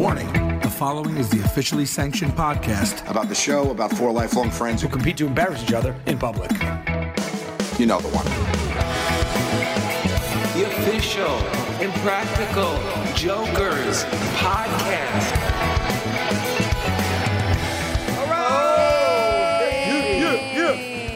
Warning the following is the officially sanctioned podcast about the show about four lifelong friends who who compete to embarrass each other in public. you know the one. The official Impractical Jokers podcast.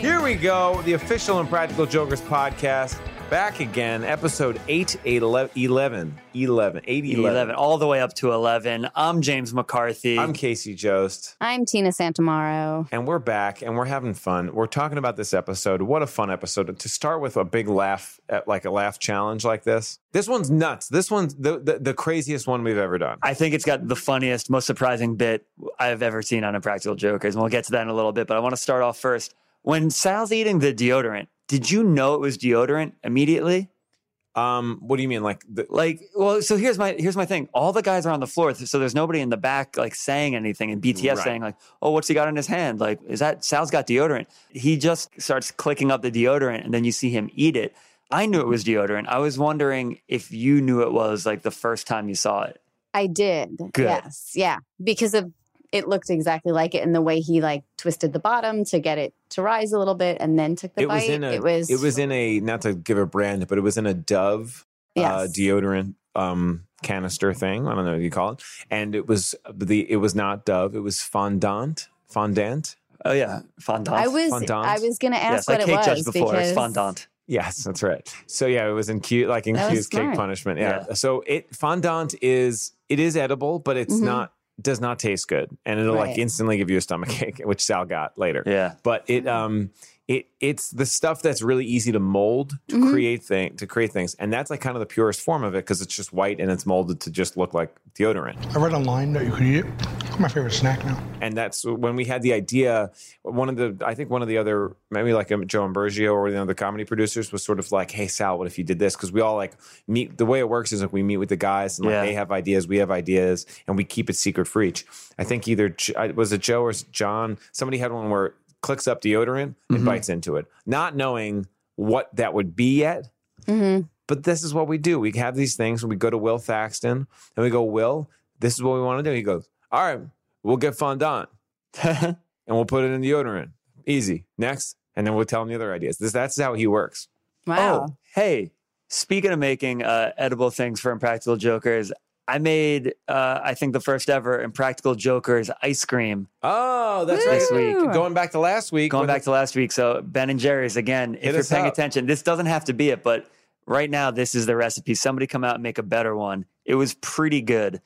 Here we go, the official Impractical Jokers podcast. Back again, episode 8, 11, 11, 11, 8, 11. 11, all the way up to 11. I'm James McCarthy. I'm Casey Jost, I'm Tina Santamaro. and we're back and we're having fun. We're talking about this episode. What a fun episode. To start with a big laugh, at like a laugh challenge like this. This one's nuts. This one's the, the, the craziest one we've ever done. I think it's got the funniest, most surprising bit I've ever seen on Impractical Jokers. And we'll get to that in a little bit. But I want to start off first. When Sal's eating the deodorant, did you know it was deodorant immediately? Um, what do you mean? Like, the, Like, well, so here's my here's my thing. All the guys are on the floor, so there's nobody in the back like saying anything, and BTS Right. saying like, "Oh, what's he got in his hand? Like, is that Sal's got deodorant?" He just starts clicking up the deodorant, and then you see him eat it. I knew it was deodorant. I was wondering if you knew it was like the first time you saw it. I did. Good. Yes. Yeah. Because of it looked exactly like it and the way he like twisted the bottom to get it to rise a little bit and then took the it bite. was in a, it was it was in a, not to give a brand, but it was in a Dove uh, deodorant um canister thing. I don't know what you call it. And it was the it was not Dove. It was fondant. Fondant. Oh yeah, fondant. I was fondant. I was gonna yes, ask I what it cake was judged before. because It's fondant. Yes, that's right. So yeah, it was in cute like in cute cake punishment. Yeah. Yeah. So it fondant is it is edible, but it's Mhm. not does not taste good. And it'll like instantly give you a stomach ache, which Sal got later. Yeah. But it um it it's the stuff that's really easy to mold to Mhm. create thing to create things. And that's like kind of the purest form of it because it's just white and it's molded to just look like deodorant. I read online that you could eat it. It's my favorite snack now. and that's when we had the idea. One of the, I think one of the other, maybe like um, Joe Ambrosio or the other comedy producers was sort of like, "Hey Sal, what if you did this?" Because we all like meet. The way it works is like we meet with the guys, and like Yeah. they have ideas, we have ideas, and we keep it secret for each. I think either was it Joe or John. Somebody had one where it clicks up deodorant and Mhm. bites into it, not knowing what that would be yet. Mhm. But this is what we do. We have these things when we go to Will Thaxton and we go, Will, this is what we want to do. He goes, All right, we'll get fondant and we'll put it in deodorant. Easy. Next. And then we'll tell him the other ideas. This that's how he works. Wow. Oh, hey, speaking of making uh, edible things for Impractical Jokers, I made, uh, I think, the first ever Impractical Jokers ice cream Oh, that's this right. week. Going back to last week. Going with back to last week. So, Ben and Jerry's, again, Hit if you're paying up. attention, this doesn't have to be it, but right now, this is the recipe. Somebody come out and make a better one. It was pretty good.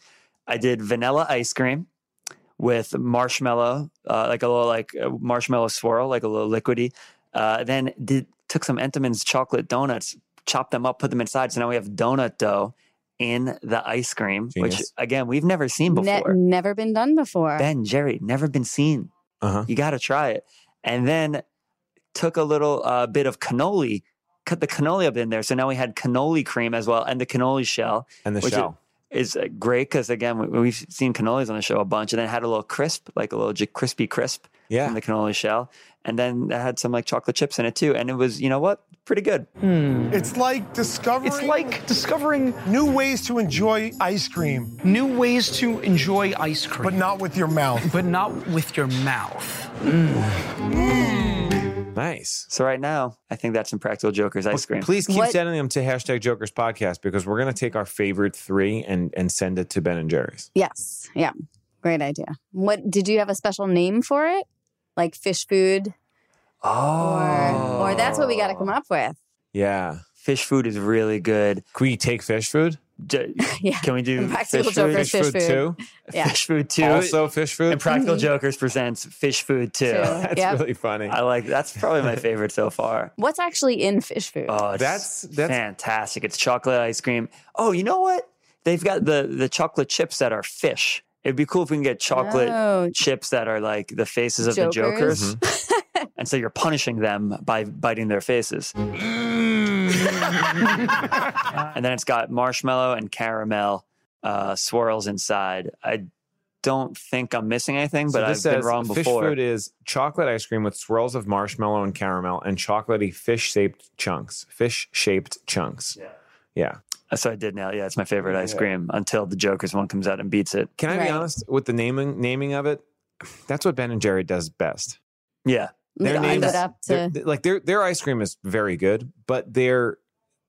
I did vanilla ice cream with marshmallow, uh, like a little like a marshmallow swirl, like a little liquidy. Uh, then did took some Entenmann's chocolate donuts, chopped them up, put them inside. So now we have donut dough in the ice cream, which again we've never seen Ne- before. never been done before. Ben, Jerry, never been seen. Uh-huh. You got to try it. And then took a little uh, bit of cannoli, cut the cannoli up in there. So now we had cannoli cream as well, and the cannoli shell and the which shell. Is uh, great because again we, we've seen cannolis on the show a bunch, and then it had a little crisp, like a little j- crispy crisp Yeah. from the cannoli shell, and then it had some like chocolate chips in it too, and it was you know what, pretty good. Hmm. It's like discovering It's like discovering new ways to enjoy ice cream, new ways to enjoy ice cream, but not with your mouth. but not with your mouth. Hmm. Hmm. Nice. So right now, I think that's Impractical Jokers ice cream. Please keep What- sending them to hashtag Jokers Podcast because we're going to take our favorite three and, and send it to Ben and Jerry's. Yes. Yeah. Great idea. What did you have a special name for it? Like fish food? Oh, Or or that's what we got to come up with. Yeah. Fish food is really good. Can we take fish food? J- Yeah. Can we do Impractical fish food? Jokers. Fish food. too? Yeah. Fish food too. Also fish food? Impractical Jokers presents fish food too. Two. That's Yep. really funny. I like that's probably my favorite so far. What's actually in fish food? Oh, it's That's- that's- fantastic. It's chocolate ice cream. Oh, you know what? They've got the the chocolate chips that are fish. It'd be cool if we can get chocolate Oh. chips that are like the faces of the Jokers? jokers. Mm-hmm. and so you're punishing them by biting their faces. and then it's got marshmallow and caramel uh, swirls inside. I don't think I'm missing anything, So but this I've been says wrong fish before. food is chocolate ice cream with swirls of marshmallow and caramel and chocolatey fish shaped chunks. Fish shaped chunks. Yeah. Yeah. so I did now. Yeah, it's my favorite ice cream until the Jokers one comes out and beats it. Can I be honest with the naming naming of it? That's what Ben and Jerry does best. Yeah. Their Leave names, it up their- to like their their ice cream is very good, but their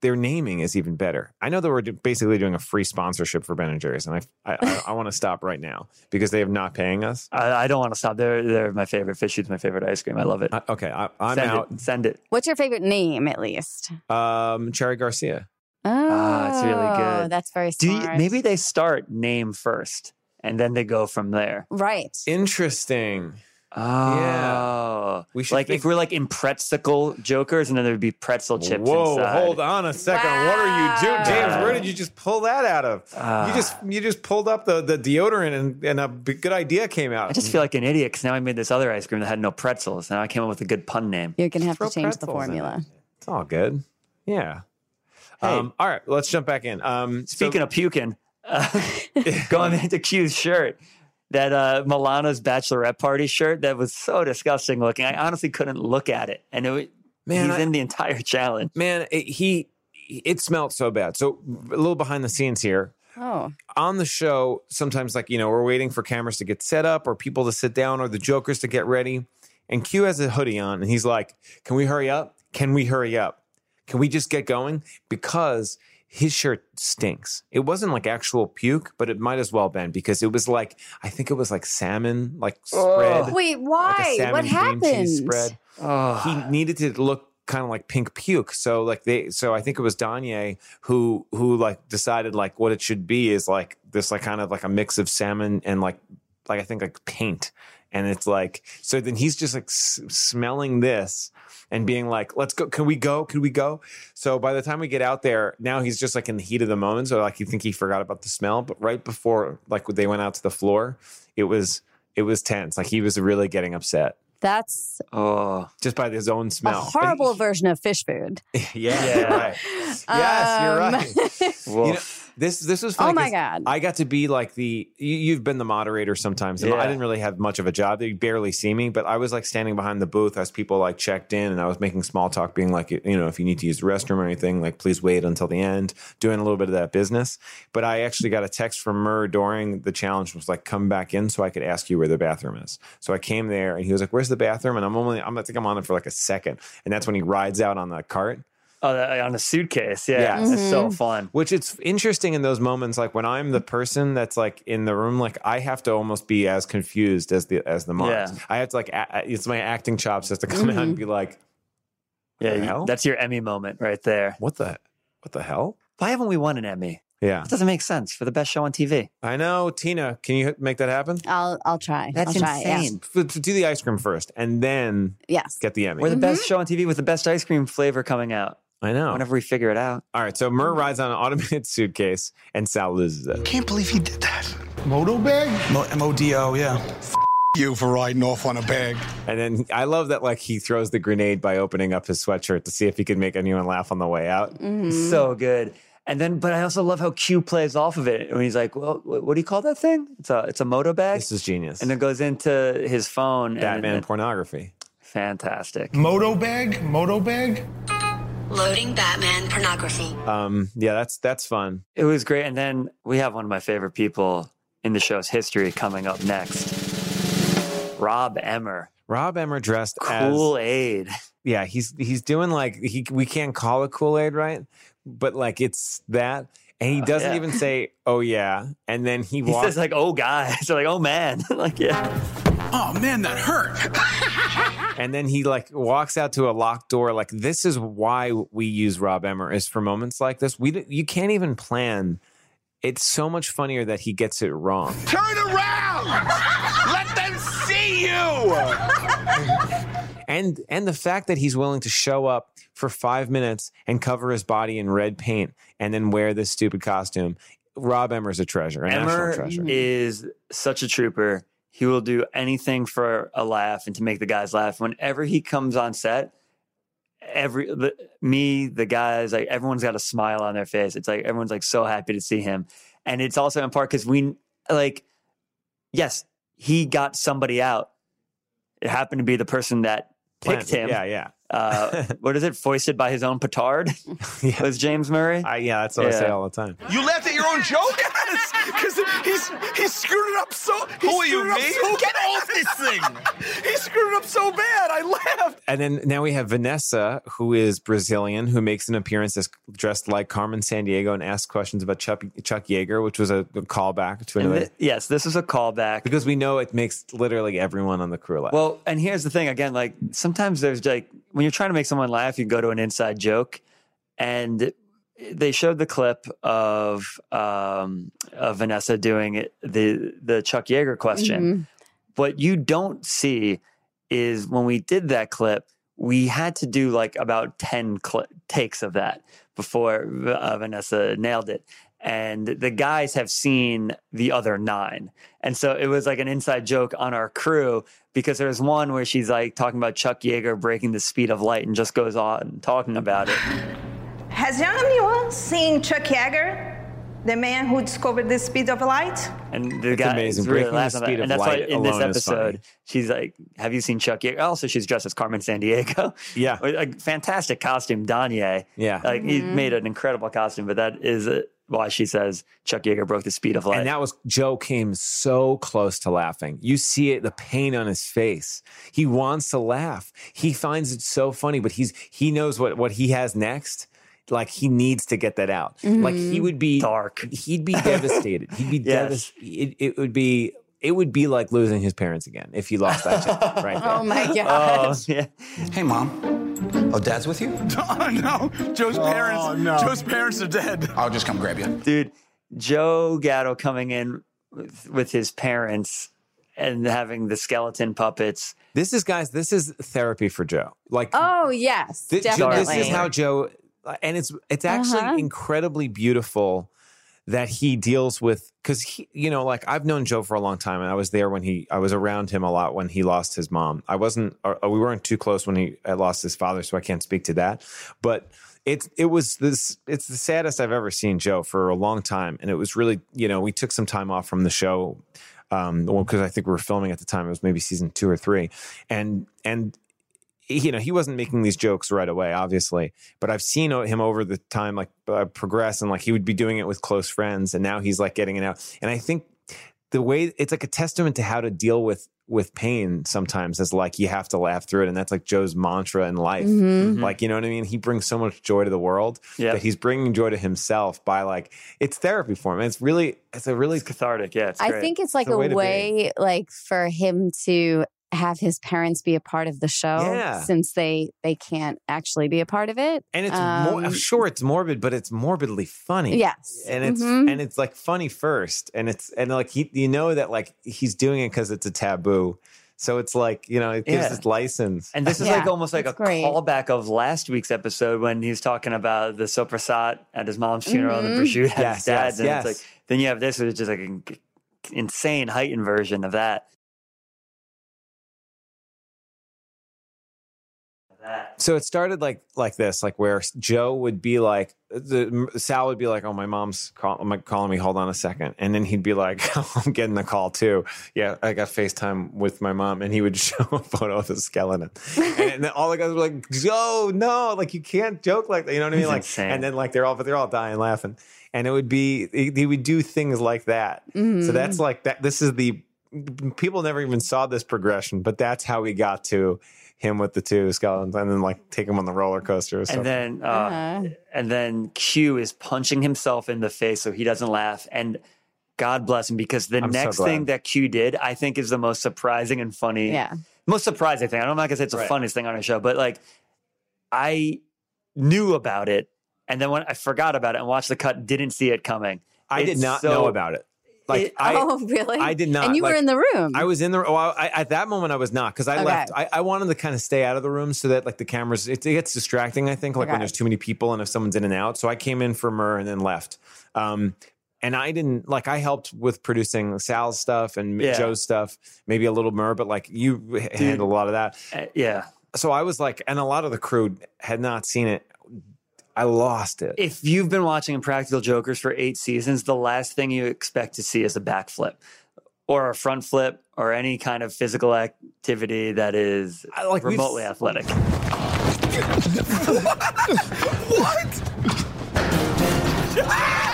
their naming is even better. I know that we're basically doing a free sponsorship for Ben and Jerry's, and I I, I, I want to stop right now because they have not paying us. I, I don't want to stop. They're they're my favorite. Fish food's my favorite ice cream. I love it. I, okay, I, I'm Send out. It. Send it. What's your favorite name at least? Um, Cherry Garcia. Oh, Ah, it's really good. That's very Do you, smart. maybe they start name first and then they go from there. right. Interesting. Oh, yeah. We should like think- if we're like in pretzel jokers, and then there'd be pretzel chips. Whoa, inside. hold on a second. What are you doing, James? Where did you just pull that out of? Ah. you just you just pulled up the, the deodorant and, and a b- good idea came out. I just feel like an idiot because now I made this other ice cream that had no pretzels. Now I came up with a good pun name. You're gonna have to change the pretzels in formula. It's all good. Yeah. Hey. Um, all right, let's jump back in. Um, Speaking of puking, uh, going into Q's shirt, that uh, Milano's bachelorette party shirt that was so disgusting looking. I honestly couldn't look at it, and it, wa- Man, he's I- in the entire challenge. man, it, he it smelled so bad. So a little behind the scenes here. Oh, on the show, sometimes like, you know, we're waiting for cameras to get set up or people to sit down or the jokers to get ready. And Q has a hoodie on and he's like, Can we hurry up? Can we hurry up? Can we just get going? Because his shirt stinks. It wasn't like actual puke, but it might as well been because it was like I think it was like salmon, like spread. wait, like a why? salmon what happened? spread Oh, he needed to look kind of like pink puke. So like they so I think it was Danye who who like decided like what it should be is like this like kind of like a mix of salmon and like like I think like paint. And it's like so then he's just like s- smelling this and being like, "Let's go. Can we go? Can we go?" So by the time we get out there, now he's just like in the heat of the moment. So like you think he forgot about the smell, but right before like they went out to the floor, it was it was tense. Like he was really getting upset That's oh, just by his own smell. a smell. horrible version of fish food. yeah, Yeah. right. Yes, you're Um, right. You know, woof. This this was oh funny Oh my God. I got to be like the you, you've been the moderator sometimes, and Yeah. I didn't really have much of a job. They barely see me, but I was like standing behind the booth as people like checked in, and I was making small talk, being like, you know, if you need to use the restroom or anything, like please wait until the end, doing a little bit of that business. But I actually got a text from Murr during the challenge was like, come back in so I could ask you where the bathroom is. So I came there, and he was like, "Where's the bathroom?" And I'm only I'm I think I'm on it for like a second, and that's when he rides out on the cart. Oh, on a suitcase. Yeah, Yeah. it's Mm-hmm. so fun. Which it's interesting in those moments, like when I'm the person that's like in the room, like I have to almost be as confused as the as the mom. Yeah. I have to like a- it's my acting chops has to come out and be like, Yeah, the you- hell? that's your Emmy moment right there. what the what the hell? Why haven't we won an Emmy? Yeah, It doesn't make sense for the best show on TV. I know. Tina, can you make that happen? I'll I'll try. That's I'll try, yeah. insane. F- f- Do the ice cream first, and then Yes. get the Emmy. We're the best show on TV with the best ice cream flavor coming out. I know. Whenever we figure it out. All right, so Murr rides on an automated suitcase, and Sal loses it. Can't believe he did that. Modobag? M O D O, yeah. You for riding off on a bag. And then I love that like he throws the grenade by opening up his sweatshirt to see if he can make anyone laugh on the way out. Mm-hmm. So good. And then, but I also love how Q plays off of it. When he's like, "Well, what, what do you call that thing? It's a it's a Modobag." This is genius. and then goes into his phone. and- Batman and, pornography. fantastic. Modobag? Moto bag? Loading Batman pornography. Um, yeah, that's that's fun. It was great. And then we have one of my favorite people in the show's history coming up next. Rob Emmer, Rob Emmer dressed as Kool as Aid. yeah, he's he's doing like he we can't call it Kool Aid, right? But like it's that, and he doesn't yeah. even say "oh yeah," and then he He walks. says like, "Oh, guys," so like, "Oh man," like yeah. Oh man, that hurt. and then he like walks out to a locked door. Like this is why we use Rob Emmer is for moments like this. We you can't even plan. It's so much funnier that he gets it wrong. Turn around. Let them see you. and and the fact that he's willing to show up for five minutes and cover his body in red paint and then wear this stupid costume. Rob Emmer's a treasure, a national Emmer treasure. is such a trooper. He will do anything for a laugh and to make the guys laugh. Whenever he comes on set, every the, me, the guys, like everyone's got a smile on their face. It's like everyone's like so happy to see him, and it's also in part because we like, yes, he got somebody out. It happened to be the person that picked Plan- him. Yeah, yeah. Uh, what is it? Foisted by his own petard Yeah. was James Murray. I, yeah, that's what I say all the time. You laughed at your own joke? Yes, because he's he screwed it up so. He Who are you, screwed it up me? So Get bad. off this thing. he screwed it up so bad. I laughed. And then now we have Vanessa, who is Brazilian, who makes an appearance as dressed like Carmen Sandiego and asks questions about Chuck, Chuck Yeager, which was a, a callback to another. thi- yes, this is a callback. because we know it makes literally everyone on the crew laugh. Well, and here's the thing again, like sometimes there's like when you're trying to make someone laugh, you go to an inside joke. And they showed the clip of um of Vanessa doing it, the the Chuck Yeager question. What you don't see is when we did that clip, we had to do like about 10 cl- takes of that before uh, Vanessa nailed it. And the guys have seen the other nine. And so it was like an inside joke on our crew because there was one where she's like talking about Chuck Yeager breaking the speed of light and just goes on talking about it. Has young anyone seen Chuck Yeager, the man who discovered the speed of light? And the It's guy amazing. is really Breaking the speed of And that's why in this alone is funny. episode, she's like, Have you seen Chuck Yeager? Also, she's dressed as Carmen Sandiego. Yeah. a fantastic costume, Danye. Yeah. Like he made an incredible costume, but that is uh, why she says Chuck Yeager broke the speed of light. And that was Joe came so close to laughing. You see it, the pain on his face. He wants to laugh. He finds it so funny, but he's he knows what what he has next. Like he needs to get that out. Like he mm-hmm. would be Dark. He'd be devastated. He'd be Yes. devastated. It, it would be it would be like losing his parents again if he lost that child right oh there. Oh my oh, gosh. yeah. Hey, mom. Oh, dad's with you? Oh no, Joe's oh, parents. no. Joe's parents are dead. I'll just come grab you. Dude, Joe Gatto coming in with, with his parents and having the skeleton puppets. This is guys. This is therapy for Joe. Like Oh yes, Thi- Joe- definitely. This is how Joe, and it's it's actually Uh-huh. incredibly beautiful that he deals with because he, you know, like I've known Joe for a long time, and I was there when he, I was around him a lot when he lost his mom. I wasn't, or, or we weren't too close when he had lost his father, so I can't speak to that. But it's it was this, it's the saddest I've ever seen Joe for a long time, and it was really, you know, we took some time off from the show um because I think we were filming at the time it was maybe season 2 or 3 and and you know he wasn't making these jokes right away obviously but i've seen him over the time like uh, progress and like he would be doing it with close friends and now he's like getting it out and i think the way it's like a testament to how to deal with with pain sometimes is like you have to laugh through it and that's like joe's mantra in life Mhm. like you know what i mean he brings so much joy to the world Yeah. that he's bringing joy to himself by like it's therapy for him it's really it's a really It's cathartic. Yeah. It's I great. think it's like It's a a way way, like for him to have his parents be a part of the show, Yeah. since they they can't actually be a part of it. and it's more Um, sure it's morbid but it's morbidly funny Yes, and it's Mhm. and it's like funny first and it's and like he you know that like he's doing it because it's a taboo so it's like you know it gives Yeah. its license And this is Yeah, like almost like a great. callback of last week's episode when he's talking about the Soprasat at his mom's funeral and the prosciutto at Yes, his dad's. yes, and yes. it's like then you have this, which is just like an insane heightened version of that. So it started like like this like where joe would be like the sal would be like oh my mom's call, my- calling me hold on a second. And then he'd be like i'm getting the call too. Yeah i got facetime with my mom and he would show a photo of the skeleton. And then all the guys were like joe no like you can't joke like that you know what i mean? It's like insane. and then like they're all but they're all dying laughing. And it would be he he would do things like that. So Mhm. that's like that this is the people never even saw this progression, but that's how we got to him with the two skeletons, and then like take him on the roller coaster. So and then uh, Uh-huh. and then Q is punching himself in the face so he doesn't laugh and God bless him because the I'm next glad. thing that Q did I think is the most surprising and funny Yeah. most surprising thing. I'm not gonna say it's the Right. funniest thing on our show, but like I knew about it and then when I forgot about it and watched the cut, didn't see it coming. I did not so- know about it. Like It- I, oh, really? I did not. And you were in the room. I was in the. Oh, I, at that moment I was not because I Okay. left. I, I wanted to kind of stay out of the room so that like the cameras. It, it gets distracting. I think like when there's too many people and if someone's in and out. So I came in for Murr and then left. Um, and I didn't like. I helped with producing Sal's stuff and Yeah. Joe's stuff, maybe a little Murr, but like you handled a lot of that. Uh, yeah. So I was like, and a lot of the crew had not seen it. I lost it. If you've been watching Impractical Jokers for eight seasons, the last thing you expect to see is a backflip or a front flip or any kind of physical activity that is I- like, remotely athletic. what?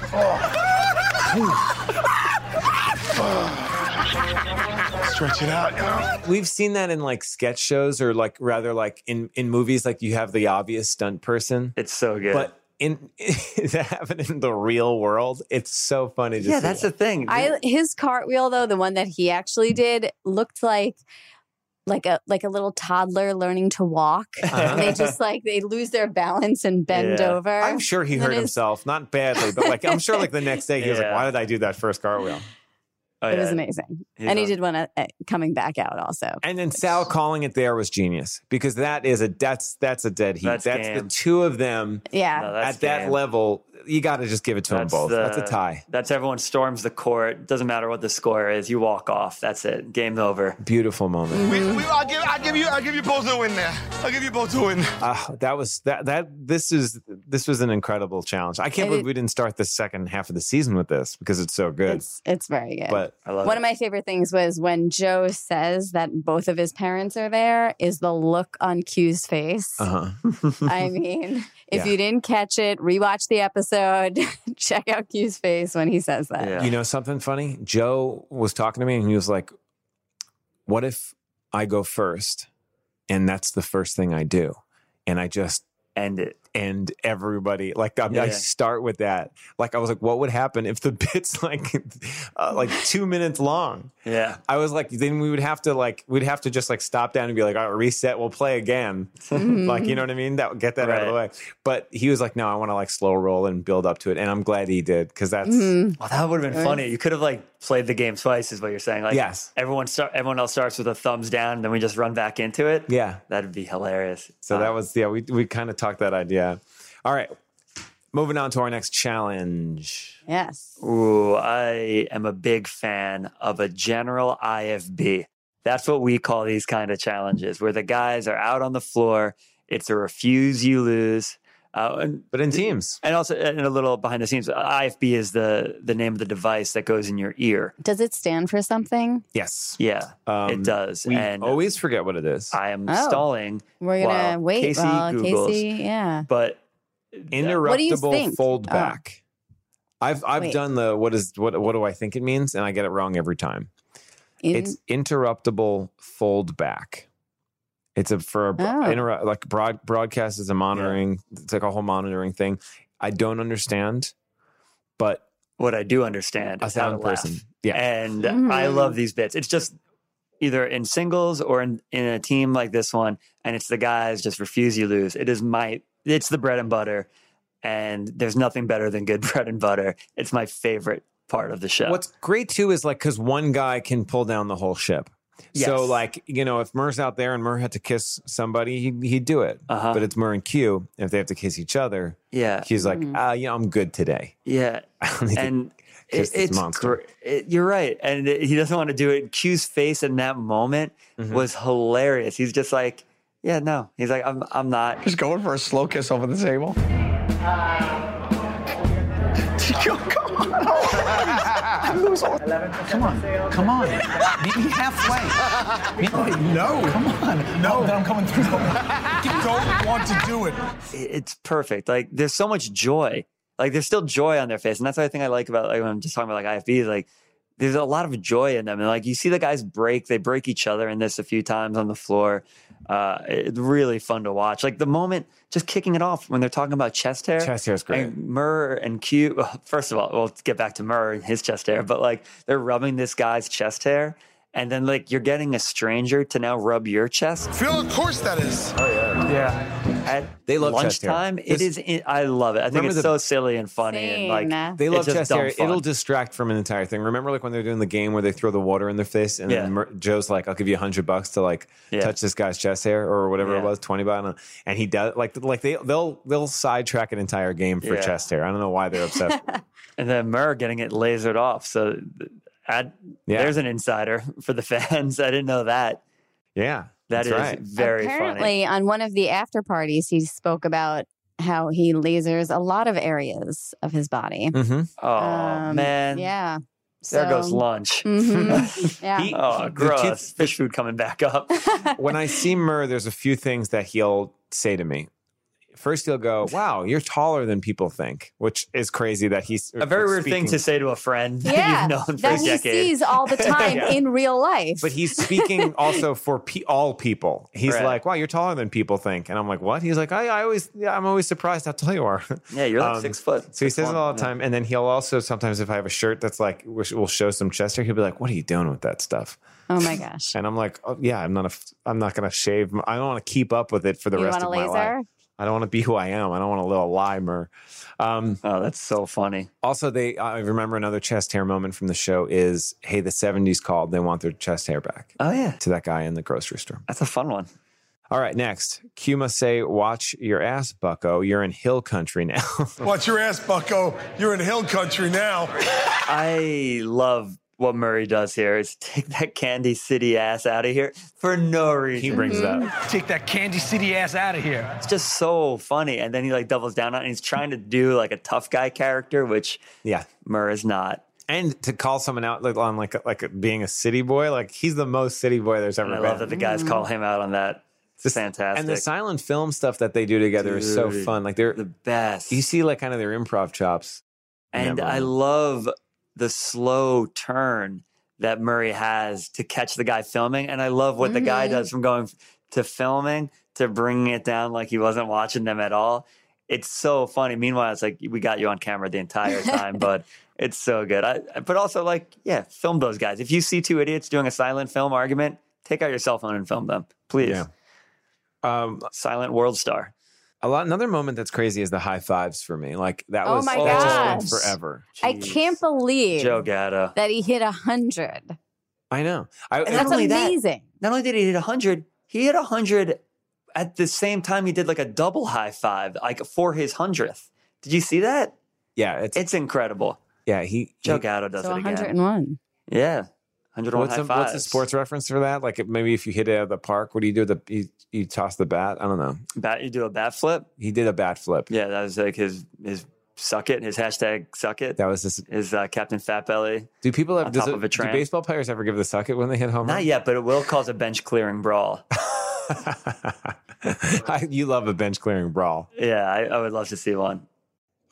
Oh, Stretch it out, you know? We've seen that in like sketch shows or like rather like in in movies like you have the obvious stunt person. It's so good. But in to happen in the real world, it's so funny to yeah, see. that's the thing. I his cartwheel though, the one that he actually did, looked like like a like a little toddler learning to walk. And uh-huh. they just like they lose their balance and bend Yeah. over. I'm sure he And hurt his- himself, not badly, but like I'm sure like the next day he was like, "Why did I do that first cartwheel?" Oh, It was amazing, He's and he did one at, at coming back out also. And then Sal calling it there was genius because that is a that's that's a dead heat. That's That's, the two of them Yeah, No, that's at that level. You got to just give it to That's them both. the- that's a tie. That's everyone storms the court. Doesn't matter what the score is. You walk off. That's it. Game's over. Beautiful moment. We, we, I'll, give, I'll, give you, I'll give you both a win there. I'll give you both a win. Ah, that was that that this is this was an incredible challenge. I can't It- believe we didn't start the second half of the season with this because it's so good. it's it's very good. but I love One it. of my favorite things was when Joe says that both of his parents are there. Is the look on Q's face? uh-huh. I mean, if Yeah. you didn't catch it, rewatch the episode. check out Q's face when he says that. Yeah. You know something funny? Joe was talking to me and he was like, "What if I go first and that's the first thing I do?" And I just End it. End everybody like I, I Yeah. start with that. Like I was like, "What would happen if the bit's like uh, like 2 minutes long?" Yeah. I was like, then we would have to like we'd have to just like stop down and be like, all right, reset, we'll play again. like, you know what I mean? That would get that out of the way. But he was like, no, I want to like slow roll and build up to it. And I'm glad he did because that's Mhm. Well, that would have been funny. You could have like played the game twice, is what you're saying. Like, Yes. everyone start, everyone else starts with a thumbs down, and then we just run back into it. yeah. That'd be hilarious. So Uh, that was yeah, we we kind of talked that idea. All right. Moving on to our next challenge. Yes. Ooh, I am a big fan of a general IFB. That's what we call these kind of challenges, where the guys are out on the floor. It's a refuse, you lose. Uh, and, But in teams. and also, and a little behind the scenes, IFB is the the name of the device that goes in your ear. Does it stand for something? Yes. Yeah, Um, it does. We and always forget what it is. I am Oh. stalling, We're gonna wait Casey while Googles. Casey. Yeah. but Interruptible do you think? fold Oh. back. I've I've Wait. done the what is what what do I think it means and I get it wrong every time. In- it's interruptible fold back. It's a for a Oh. interrupt like broad broadcast is a monitoring. It's like a whole monitoring thing. I don't understand, but what I do understand a is how to sound laugh. person, yeah, and Mhm. I love these bits. It's just either in singles or in, in a team like this one, and it's the guys just refuse you lose. It is my it's the bread and butter, and there's nothing better than good bread and butter. It's my favorite part of the show. What's great too is like because one guy can pull down the whole ship. So like you know if Murr's out there and Murr had to kiss somebody, he, he'd do it. Uh-huh. But it's Murr and Q. And If they have to kiss each other, yeah, he's like, Mm-hmm. ah, yeah, I'm good today. yeah, I don't need to and it, it's monster. gr- it- you're right, and it- he doesn't want to do it. Q's face in that moment Mhm. was hilarious. He's just like, yeah, no. He's like, I'm, I'm not. Just going for a slow kiss over the table. Yo, come I lose all. Come on, come on. Meet me halfway. Meet me. No. Come on. No, oh, then I'm coming through. You don't want to do it. it's perfect. Like there's so much joy. Like there's still joy on their face, and that's the thing I like about like when I'm just talking about like IFBs. Like there's a lot of joy in them, and like you see the guys break. They break each other in this a few times on the floor. Uh, it's really fun to watch. Like the moment just kicking it off when they're talking about chest hair. Chest hair is great. And Murr and Q. First of all, we'll get back to Murr and his chest hair, but like they're rubbing this guy's chest hair. And then, like, you're getting a stranger to now rub your chest. Feel of course that is. Oh yeah. Yeah. At They love chest hair. lunchtime, it This- is. in- I love it. I think it's the- so silly and funny, and like Same. They love just chest hair. fun. It'll distract from an entire thing. Remember, like when they're doing the game where they throw the water in their face, and Yeah. then Mer- Joe's like, "I'll give you a hundred bucks to like Yeah. touch this guy's chest hair or whatever it was, twenty bucks." And he does like like they they'll they'll sidetrack an entire game for Yeah. chest hair. I don't know why they're obsessed. and then Murr getting it lasered off. So, add, Yeah. there's an insider for the fans. I didn't know that. yeah, That that's is right. very Apparently, on one of the after parties, he spoke about how he lasers a lot of areas of his body. hmm. Oh Um, man, Yeah. there goes So- lunch. Mhm. Yeah. He- oh, the gross! kids- Fish food coming back up. when I see Murr, there's a few things that he'll say to me. First, he'll go, "Wow, you're taller than people think," which is crazy that he's a very weird thing to say to a friend that yeah. you've known for that a he decade. sees all the time Yeah. in real life. But he's speaking also for pe- all people. He's Right. like, "Wow, you're taller than people think," and I'm like, "What?" He's like, "I, I always, yeah, I'm always surprised how tall you are." yeah, you're like Um, six foot. So he six says it all the yeah. time, and then he'll also sometimes, if I have a shirt that's like which will show some chest hair, he'll be like, "What are you doing with that stuff?" oh my gosh. And I'm like, oh, "Yeah, I'm not a, f- I'm not going to shave. I don't want to keep up with it for the you rest want of a my life. Laser? I don't want to be who I am. I don't want a little limer." Um, Oh, that's so funny. also, they I remember another chest hair moment from the show is, "Hey, the '70s called. They want their chest hair back." Oh yeah, To that guy in the grocery store. that's a fun one. All right, next. Q must say, watch your ass, bucko. You're in hill country now. Watch your ass, bucko. You're in hill country now. I love what Murray does here is take that Candy City ass out of here for no reason. he brings it up. Mm-hmm. Take that Candy City ass out of here. It's just so funny. And then he like doubles down on it and he's trying to do like a tough guy character, which Yeah. Murray is not. And to call someone out like, on like like being a city boy, like he's the most city boy there's ever And I been. love that the guys call mm-hmm. him out on that. It's This- fantastic. And the silent film stuff that they do together is so fun. Like they're the best. you see like kind of their improv chops. And I love the slow turn that Murray has to catch the guy filming. And I love what the guy Mhm. does from going to filming to bringing it down like he wasn't watching them at all. It's so funny. Meanwhile, it's like we got you on camera the entire time, but it's so good. I, but also, like, yeah, film those guys. If you see two idiots doing a silent film argument, take out your cell phone and film them, please. Yeah. Um, Silent world star. A lot. Another moment that's crazy is the high fives for me. Like that Oh was my that just went forever. I can't believe Joe Gatto. that he hit a hundred. I know. I, And That's not only that- amazing. not only did he hit 100, he hit 100 at the same time he did like a double high five, like for his 100th. Did you see that? yeah, it's, It's incredible. yeah. He, Joe he Gatto does So it again. 101. Yeah. 101 What's a, what's the sports reference for that? Like maybe if you hit it out of the park, what do you do? The you, you toss the bat. I don't know. Bat, you do a bat flip? He did a bat flip. Yeah, that was like his his suck it, his hashtag suck it. That was just. Is uh, Captain Fat Belly. Do people have? Does it, do baseball players ever give the suck it when they hit home? Not run? yet, but it will cause a bench clearing brawl. I- you love a bench clearing brawl. Yeah, I, I would love to see one.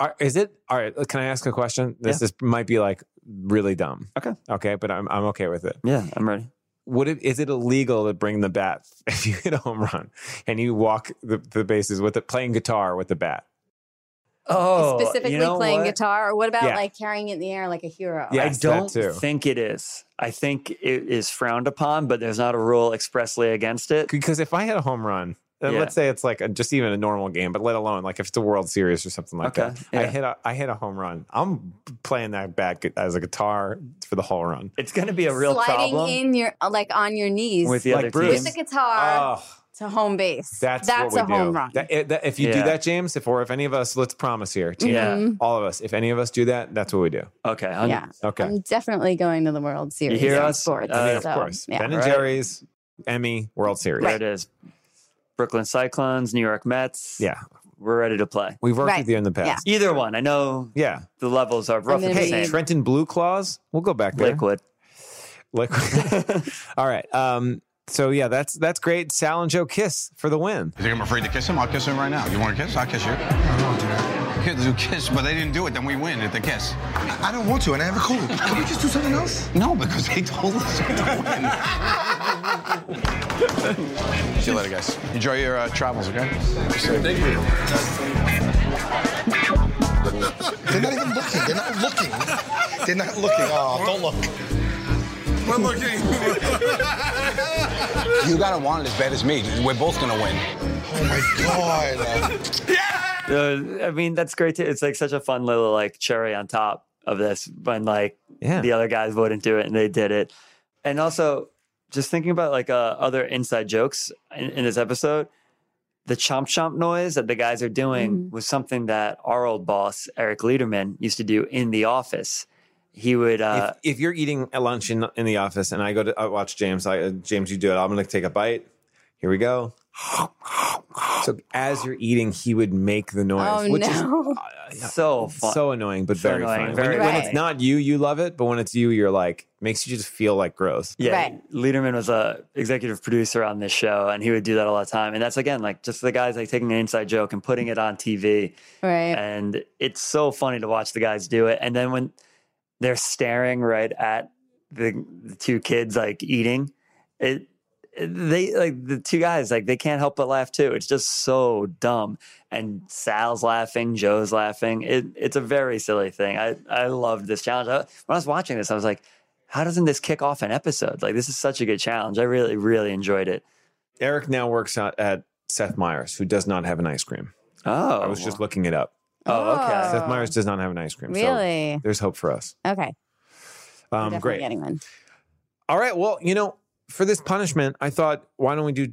Are, is it all right? Can I ask a question? This is might be like really dumb. Okay. Okay, but I'm I'm okay with it. Yeah, I'm ready. Would it is it illegal to bring the bat if you hit a home run and you walk the, the bases with it playing guitar with the bat? Oh, Specifically you know playing what? guitar, or what about Yeah. like carrying it in the air like a hero? Yeah. I that don't too. think it is. I think it is frowned upon, but there's not a rule expressly against it. Because if I hit a home run, uh, Yeah. let's say it's like a, just even a normal game, but let alone like if it's a World Series or something like Okay, that, I hit a I hit a home run. I'm playing that back as a guitar for the whole run. It's going to be a real Sliding problem in your like on your knees with the Like other Bruce. with the guitar Oh, to home base. that's That's what a we home do. run. That- it- that- if you do that, James, if or if any of us, let's promise here, team, Yeah. all of us, if any of us do that, that's what we do. Okay. I'm- yeah. Okay. I'm definitely going to the World Series. hear of us? Sports, I mean, of course, Yeah. Ben and Right. Jerry's, Emmy, World Series. There it is. Brooklyn Cyclones, New York Mets. Yeah, we're ready to play. We've worked Right. with you in the past. Either one. I know Yeah. the levels are roughly gonna the be- same. Trenton Blue Claws. We'll go back there. Liquid. Liquid. All right. Um, so yeah, that's that's great. Sal and Joe kiss for the win. You think I'm afraid to kiss him? I'll kiss him right now. You want to kiss? I'll kiss you. I don't do that. Kids do kiss, but they didn't do it. Then we win at the kiss. I don't want to, and I have a clue. Can we just do something else? No, because they told us to win. See you later, guys. Enjoy your uh, travels, okay? Thank you. They're not even looking. They're not looking. They're not looking. Oh, don't look. We're looking. You gotta want it as bad as me. We're both gonna win. Oh my god. Uh, I mean, that's great too. It's like such a fun little like cherry on top of this when like Yeah. the other guys wouldn't do it and they did it. And also just thinking about like uh, other inside jokes in, in this episode, the chomp chomp noise that the guys are doing was something that our old boss, Eric Lederman, used to do in the office. He would, uh, if, if you're eating at lunch in, in the office and I go to I watch James, I, uh, James, you do it. I'm going to take a bite. Here we go. So as you're eating, he would make the noise, Oh which no. Uh, is so fun. so annoying, but So very annoying, funny. very when, when funny. it's not you, you love it, but when it's you, you're like makes you just feel like gross. Yeah, Right. Lederman was a executive producer on this show, and he would do that all the time. And that's again like just the guys like taking an inside joke and putting it on TV, Right. and it's so funny to watch the guys do it. And then when they're staring right at the, the two kids like eating, it they like the two guys like they can't help but laugh too. It's just so dumb. And Sal's laughing, Joe's laughing. It, it's a very silly thing. I I loved this challenge. I, when I was watching this, I was like, how doesn't this kick off an episode? Like this is such a good challenge. I really really enjoyed it. Eric now works at, at Seth Meyers, who does not have an ice cream. Oh, I was just looking it up. Oh, okay. Seth Meyers does not have an ice cream. so Really? there's hope for us. Okay. Um, definitely great. getting one. All right. Well, you know, for this punishment, I thought, why don't we do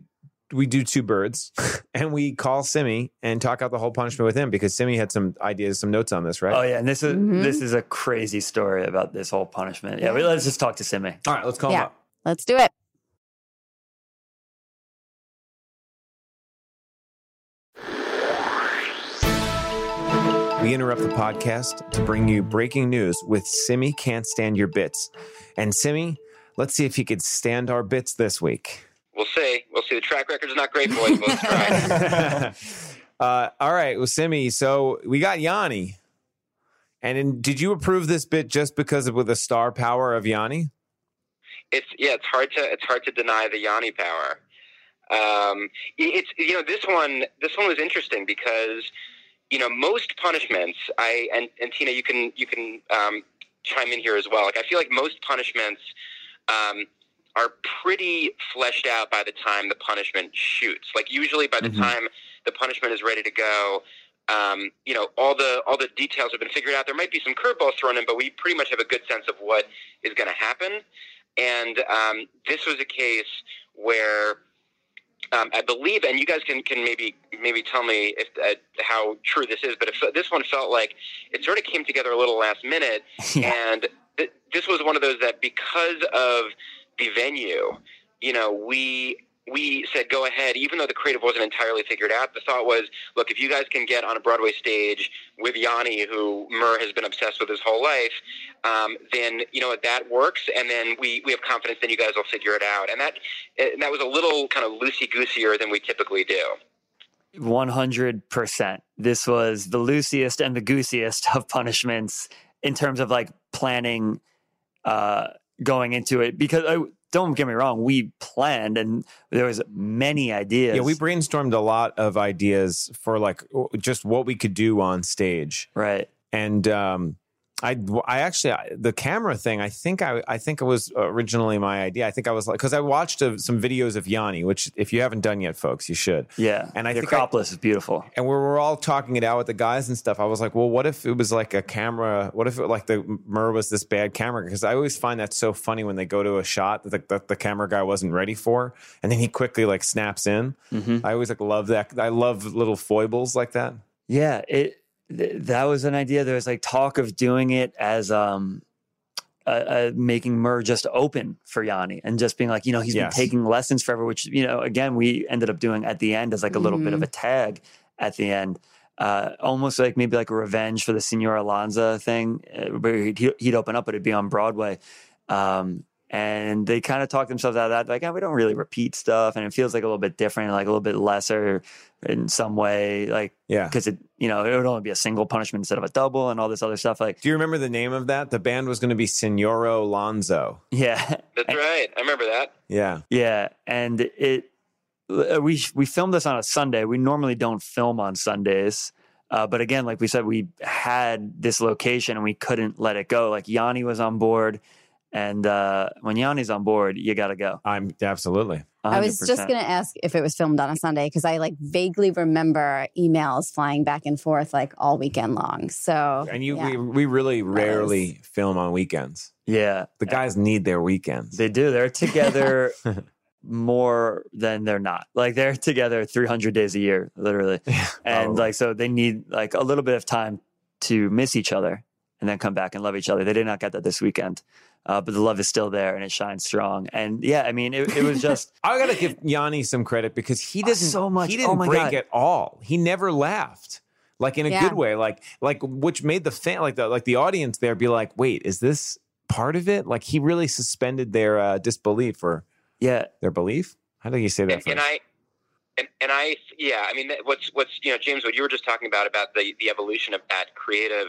we do two birds and we call Simmy and talk out the whole punishment with him because Simmy had some ideas, some notes on this, right? Oh yeah, and this is Mhm. this is a crazy story about this whole punishment. Yeah, we, let's just talk to Simmy. All right, let's call him up. Let's do it. We interrupt the podcast to bring you breaking news with Simmy can't stand your bits. And Simmy, let's see if he could stand our bits this week. We'll see. We'll see. The track record's not great, boys, but try. uh, all right, well, Simmy, so we got Yanni. And in, did you approve this bit just because of with the star power of Yanni? it's yeah, it's hard to it's hard to deny the Yanni power. Um, it's you know this one this one was interesting because you know most punishments I and, and Tina you can you can um, chime in here as well. Like I feel like most punishments um, are pretty fleshed out by the time the punishment shoots. Like usually by the Mhm. time the punishment is ready to go, um, you know all the all the details have been figured out. There might be some curveballs thrown in, but we pretty much have a good sense of what is going to happen. And um, this was a case where um, I believe, and you guys can, can maybe maybe tell me if uh, how true this is, but if, this one felt like it sort of came together a little last minute, and th- this was one of those that because of the venue, you know, we we said go ahead, even though the creative wasn't entirely figured out. The thought was, look, if you guys can get on a Broadway stage with Yanni, who Murr has been obsessed with his whole life, um, then you know that works, and then we, we have confidence. Then you guys will figure it out, and that and that was a little kind of loosey gooseier than we typically do. One hundred percent. This was the loosiest and the goosiest of punishments in terms of like planning, uh, going into it. Because I, don't get me wrong, we planned and there was many ideas. Yeah, we brainstormed a lot of ideas for like just what we could do on stage. right. And um, I, I actually I- the camera thing. I think I, I think it was originally my idea. I think I was like because I watched uh, some videos of Yanni, which if you haven't done yet, folks, you should. Yeah, And I the think I- Acropolis is beautiful. And we were all talking it out with the guys and stuff. I was like, well, what if it was like a camera? What if it, like the Mur was this bad camera? Because I always find that so funny when they go to a shot that the, that the camera guy wasn't ready for, and then he quickly like snaps in. I always like love that. I love little foibles like that. Yeah, it th- that was an idea. There was like talk of doing it as um uh, uh, making Murr just open for Yanni and just being like, you know, he's Yes. been taking lessons forever, which you know, again, we ended up doing at the end as like a little bit of a tag at the end. uh, almost like maybe like a revenge for the Senor Alonza thing, uh, where he'd, he'd open up, but it'd be on Broadway. Um, and they kind of talk themselves out of that, like, oh, we don't really repeat stuff, and it feels like a little bit different, like a little bit lesser in some way, like Yeah. because it, you know, it would only be a single punishment instead of a double, and all this other stuff. Like, Do you remember the name of that? The band was going to be Senoro Lonzo. yeah, That's right. I remember that. Yeah. Yeah, and it uh, we we filmed this on a Sunday. We normally don't film on Sundays, uh, but again, like we said, we had this location and we couldn't let it go. Like Yanni was on board, and uh, when Yanni's on board, you got to go. I'm absolutely. I was just going to ask if it was filmed on a Sunday because I like vaguely remember emails flying back and forth like all weekend long. So And you, yeah. we, we really rarely film on weekends. Yeah, The guys need their weekends. they do. They're together more than they're not. Like they're together 300 days a year, literally. and probably. like so they need like a little bit of time to miss each other and then come back and love each other. They did not get that this weekend. Uh, but the love is still there and it shines strong. And yeah, I mean, it, it was just I gotta give Yanni some credit because he doesn't so much. He Oh didn't my break God. at all. He never laughed, like in a Yeah. good way, like like which made the fan like the like the audience there be like, wait, is this part of it? Like he really suspended their uh, disbelief or yeah, their belief. How do you say that? and, and? I and, and I yeah I mean what's what's you know James what you were just talking about about the the evolution of that creative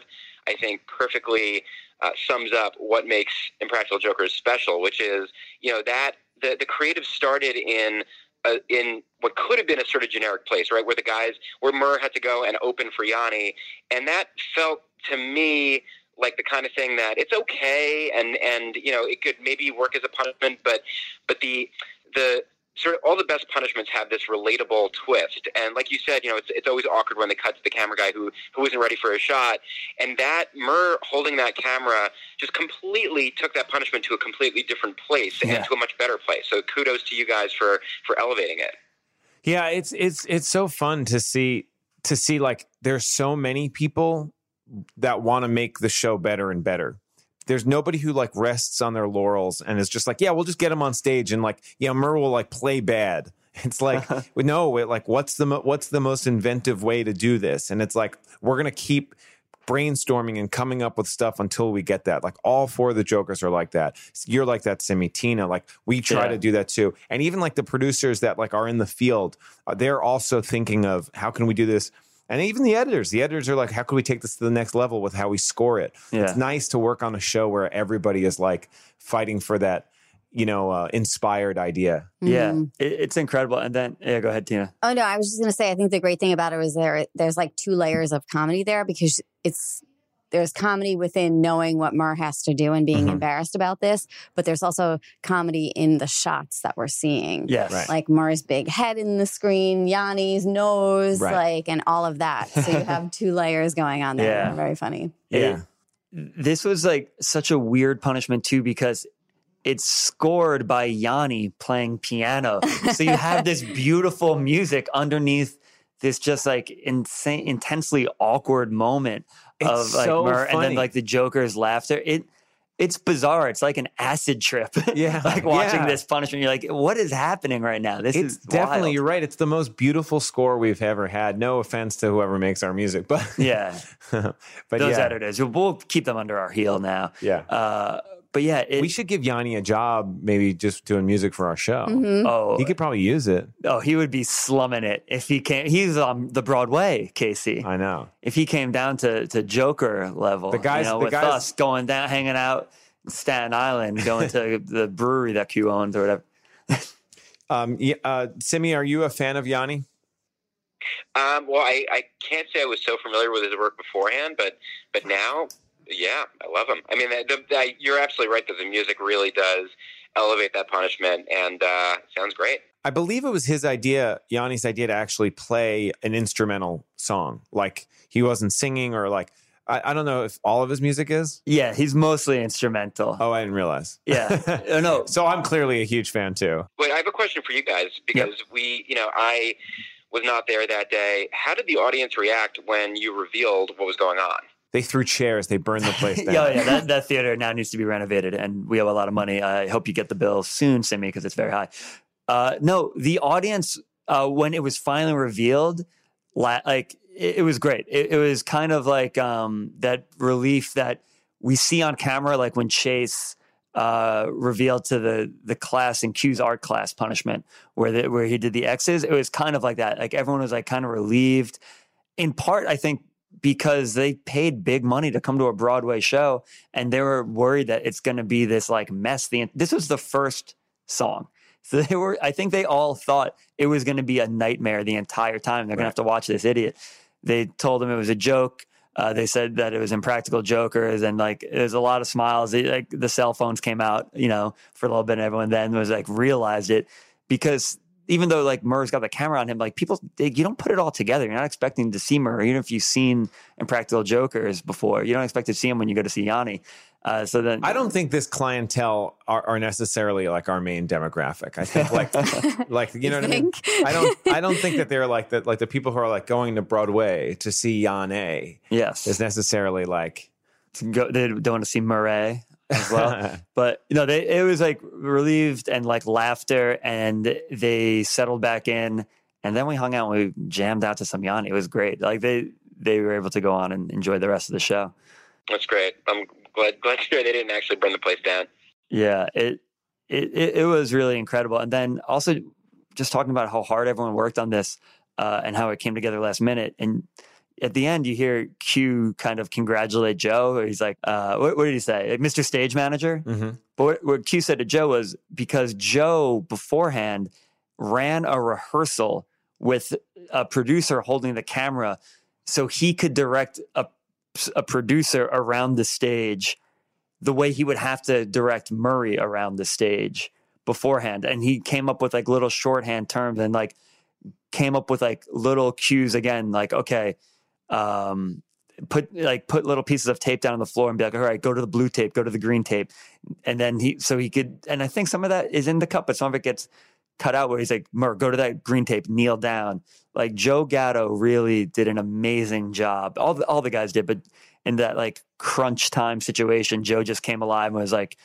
I think perfectly uh, sums up what makes Impractical Jokers special which is you know that the the creative started in uh, in what could have been a sort of generic place right where the guys where Murr had to go and open for Yanni. And that felt to me like the kind of thing that it's okay and and you know it could maybe work as a punishment but but the the sort of all the best punishments have this relatable twist and like you said you know it's, it's always awkward when they cut to the camera guy who who isn't ready for a shot and that Murr holding that camera just completely took that punishment to a completely different place Yeah. and to a much better place so kudos to you guys for for elevating it Yeah, it's it's it's so fun to see to see like there's so many people that want to make the show better and better. There's nobody who like rests on their laurels and is just like, yeah, we'll just get him on stage and like, yeah, Murr will like play bad. It's like, no, it, like what's the mo- what's the most inventive way to do this? And it's like we're gonna keep brainstorming and coming up with stuff until we get that. Like all four of the Jokers are like that. You're like that, Simmy, Tina. Like we try Yeah. to do that too. And even like the producers that like are in the field, uh, they're also thinking of how can we do this. And even the editors, the editors are like, how can we take this to the next level with how we score it? Yeah. It's nice to work on a show where everybody is like fighting for that, you know, uh, inspired idea. yeah, Mhm. it, it's incredible. And then yeah, go ahead, Tina. Oh no, I was just gonna say I think the great thing about it was there there's like two layers of comedy there because it's there's comedy within knowing what Murr has to do and being Mhm. embarrassed about this, but there's also comedy in the shots that we're seeing. Yes, Right. Like Murr's big head in the screen, Yanni's nose, Right. like and all of that. So you have two layers going on there. Yeah. Very funny. Yeah. this was like such a weird punishment too because it's scored by Yanni playing piano. so you have this beautiful music underneath this just like insane, intensely awkward moment of like so Murr and then like the Joker's laughter. It it's bizarre. It's like an acid trip. Yeah, like watching yeah. this punishment. You're like, what is happening right now? This It's is definitely, wild. you're right. It's the most beautiful score we've ever had. No offense to whoever makes our music, but Yeah. but Those yeah. editors. We'll, we'll keep them under our heel now. Yeah. Uh, but yeah, it, we should give Yanni a job, maybe just doing music for our show. Mhm. oh, He could probably use it. Oh, he would be slumming it if he came. He's on the Broadway, Casey. I know. If he came down to, to Joker level, The guys- you know, the with guys- us going down, hanging out in Staten Island, going to the brewery that Q owns or whatever. Um, yeah, uh, Simmy, are you a fan of Yanni? Um, well, I, I can't say I was so familiar with his work beforehand, but but now, yeah, I love him. I mean, the, the, the, you're absolutely right that the music really does elevate that punishment, and uh, sounds great. I believe it was his idea, Yanni's idea, to actually play an instrumental song. Like he wasn't singing or like I, I don't know if all of his music is. Yeah, he's mostly instrumental. Oh, I didn't realize. Yeah. Oh, no. So I'm clearly a huge fan too. Wait, I have a question for you guys because we, you know, I was not there that day. How did the audience react when you revealed what was going on? They threw chairs. They burned the place down. yeah, yeah. That, that theater now needs to be renovated, and we owe a lot of money. I hope you get the bill soon, Simmy, because it's very high. Uh, no, the audience uh, when it was finally revealed, like it, it was great. It, it was kind of like um, that relief that we see on camera, like when Chase uh, revealed to the the class in Q's art class punishment, where the, where he did the X's. It was kind of like that. Like everyone was like kind of relieved. In part, I think because they paid big money to come to a Broadway show, and they were worried that it's going to be this like mess. The this was the first song. So they were, I think they all thought it was going to be a nightmare the entire time. They're going to have to watch this idiot. They told him it was a joke. Uh, they said that it was impractical jokers and like there's a lot of smiles. They, like the cell phones came out, you know, for a little bit. And everyone then was like realized it because even though like Murr's got the camera on him, like people, they, you don't put it all together. You're not expecting to see Murr, even if you've seen Impractical Jokers before. You don't expect to see him when you go to see Yanni. Uh, so then, I don't think this clientele are, are necessarily like our main demographic. I think like like you know what I mean. I don't I don't think that they're like that like the people who are like going to Broadway to see Yanni. Yes, is necessarily like to go. They don't want to see Murray as well. but you know, they it was like relieved and like laughter, and they settled back in, and then we hung out and we jammed out to some Yanni. It was great. Like they they were able to go on and enjoy the rest of the show. That's great. I'm glad glad to hear they didn't actually burn the place down. Yeah, it it it, it was really incredible, and then also just talking about how hard everyone worked on this uh, and how it came together last minute and at the end, you hear Q kind of congratulate Joe. He's like, uh, what, what, did he say? Mr. Stage Manager? Mm-hmm. But what, what Q said to Joe was because Joe beforehand ran a rehearsal with a producer holding the camera so he could direct a, a producer around the stage the way he would have to direct Murray around the stage beforehand. And he came up with like little shorthand terms and like came up with like little cues again, like, okay, um, put like put little pieces of tape down on the floor and be like, all right, go to the blue tape, go to the green tape, and then he so he could. And I think some of that is in the cut, but some of it gets cut out where he's like, Murr, go to that green tape, kneel down. Like Joe Gatto really did an amazing job. All the all the guys did, but in that like crunch time situation, Joe just came alive and was like,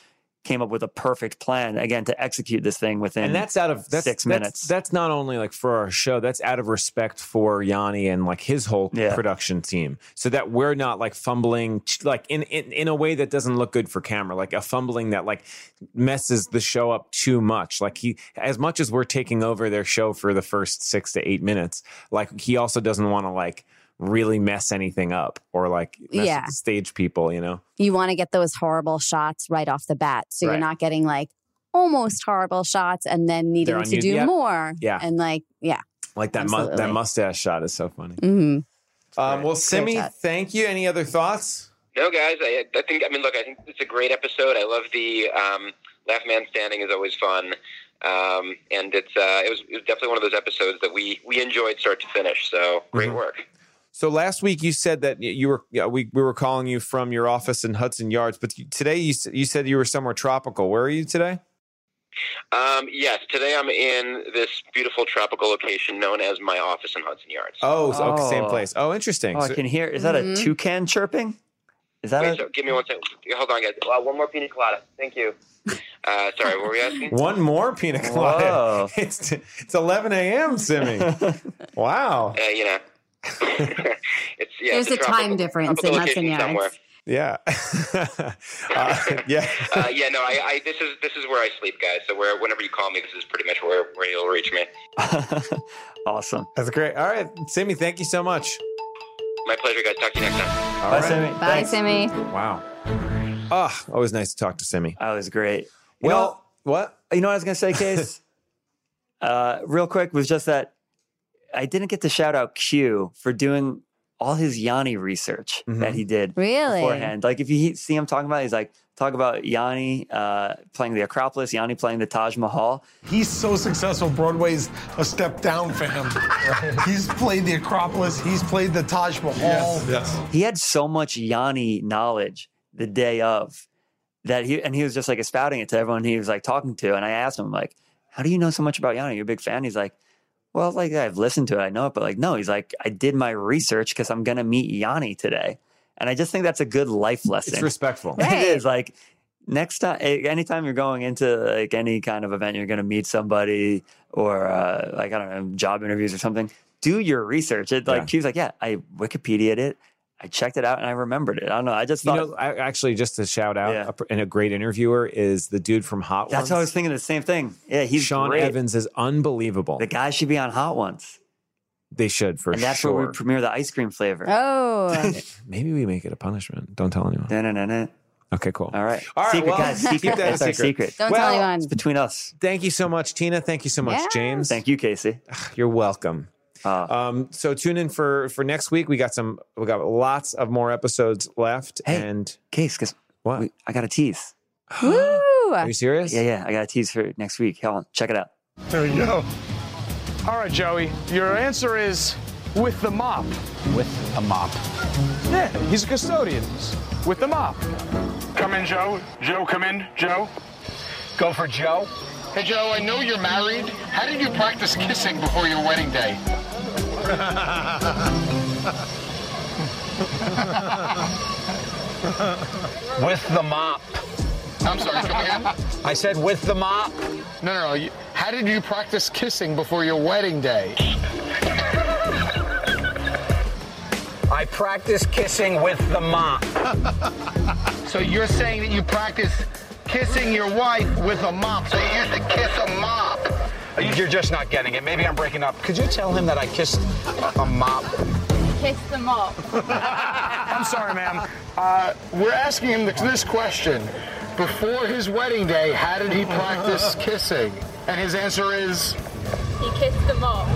came up with a perfect plan again to execute this thing within and that's out of that's, six that's, minutes. That's not only like for our show, that's out of respect for Yanni and like his whole Yeah. production team, so that we're not like fumbling like in, in in a way that doesn't look good for camera, like a fumbling that like messes the show up too much. Like he, as much as we're taking over their show for the first six to eight minutes, like he also doesn't want to like really mess anything up or like mess Yeah. stage people, you know. You want to get those horrible shots right off the bat. So Right. you're not getting like almost horrible shots and then needing to you- do yeah. more. Yeah. And like, yeah. Like that mu- that mustache shot is so funny. hmm Um, well, Simmy, thank you. Any other thoughts? No, guys, I, I think. I mean, look, I think it's a great episode. I love the um, Laugh Man Standing is always fun, um, and it's uh, it was it was definitely one of those episodes that we we enjoyed start to finish. So great Mhm. work. So last week you said that you were yeah, we we were calling you from your office in Hudson Yards, but today you you said you were somewhere tropical. Where are you today? Um, yes, today I'm in this beautiful tropical location known as my office in Hudson Yards. Oh, so- okay, same Oh. place. Oh, interesting. Oh, I can hear. Is that Mhm. a toucan chirping? Is that Wait, a? so give me one second. Hold on, guys. Uh, one more pina colada. Thank you. Uh, sorry, what were we asking? One more pina colada. Whoa. It's it's 11 a.m. Simmy. wow. Uh, you know, it's yeah. There's it's a time tropical- difference in Hudson location Yards. somewhere. Yeah. uh, yeah. uh, yeah, no, I, I this is this is where I sleep, guys. So where whenever you call me, this is pretty much where where you'll reach me. awesome. That's great. All right, Simmy, thank you so much. My pleasure, guys. Talk to you next time. All Bye, right. Sammy. Bye, Thanks. Sammy. Wow. Ah, always nice to talk to Simmy. That was great. You Well, what? you know what I was gonna say, Case? uh, real quick was just that I didn't get to shout out Q for doing all his Yanni research Mhm. that he did Really? beforehand. Like if you see him talking about, it, he's like talk about Yanni uh, playing the Acropolis, Yanni playing the Taj Mahal. He's so successful. Broadway's a step down for him. He's played the Acropolis. He's played the Taj Mahal. Yes. He had so much Yanni knowledge the day of that he and he was just like spouting it to everyone he was like talking to. And I asked him like, "How do you know so much about Yanni? You're a big fan." He's like, "Well, like I've listened to it, I know it, but like no." He's like, "I did my research because I'm gonna meet Yanni today." And I just think that's a good life lesson. It's respectful. Right. It is like next time, anytime you're going into like any kind of event, you're going to meet somebody or uh, like I don't know, job interviews or something. do your research. It like Yeah. she was like, yeah, I Wikipedia'd it. I checked it out and I remembered it. I don't know. I just You thought know, I, actually, just to shout out, Yeah. a, and a great interviewer is the dude from Hot Ones. that's Ones. what I was thinking. The same thing. Yeah, he's Sean great. Evans is unbelievable. The guy should be on Hot Ones, they should for sure. and that's sure. where we premiere the ice cream flavor. Oh, Maybe we make it a punishment. Don't tell anyone. Da-na-na-na. Okay, cool. All right. All right, secret, well, guys. keep Secret. that a That's our secret. secret. don't Well, tell anyone. It's between us. Thank you so much, Tina. Thank you so much, Yes. James. Thank you, Casey. You're welcome. Uh, Um, so tune in for for next week. We got some. We got lots of more episodes left. Hey. And Case, guess what? we- I got a tease. Woo! Are you serious? Yeah, yeah. I got a tease for next week. Hold on. Check it out. There you go. All right, Joey. Your answer is with the mop. With a mop. Yeah, he's a custodian. With the mop. Come in, Joe. Joe, come in. Joe. Go for Joe. Hey, Joe, I know you're married. How did you practice kissing before your wedding day? With the mop. I'm sorry, come again? I said with the mop. No, no, no. You, how did you practice kissing before your wedding day? I practice kissing with the mop. So you're saying that you practice kissing your wife with a mop. So you used to kiss a mop. You're just not getting it. Maybe I'm breaking up. Could you tell him that I kissed a mop? Kiss them up. I'm sorry, ma'am. Uh, we're asking him this question. Before his wedding day, how did he practice kissing? And his answer is He kissed them up.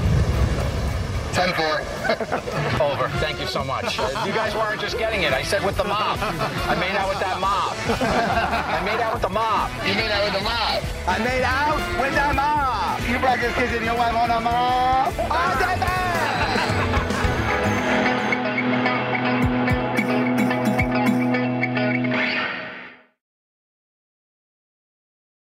10 4. Over. Thank you so much. You guys weren't just getting it. I said with the mop. I made out with that mop. I made out with the mop. You made out with the mop. I made out with the mop. You practice kissing your wife on the mop. Oh,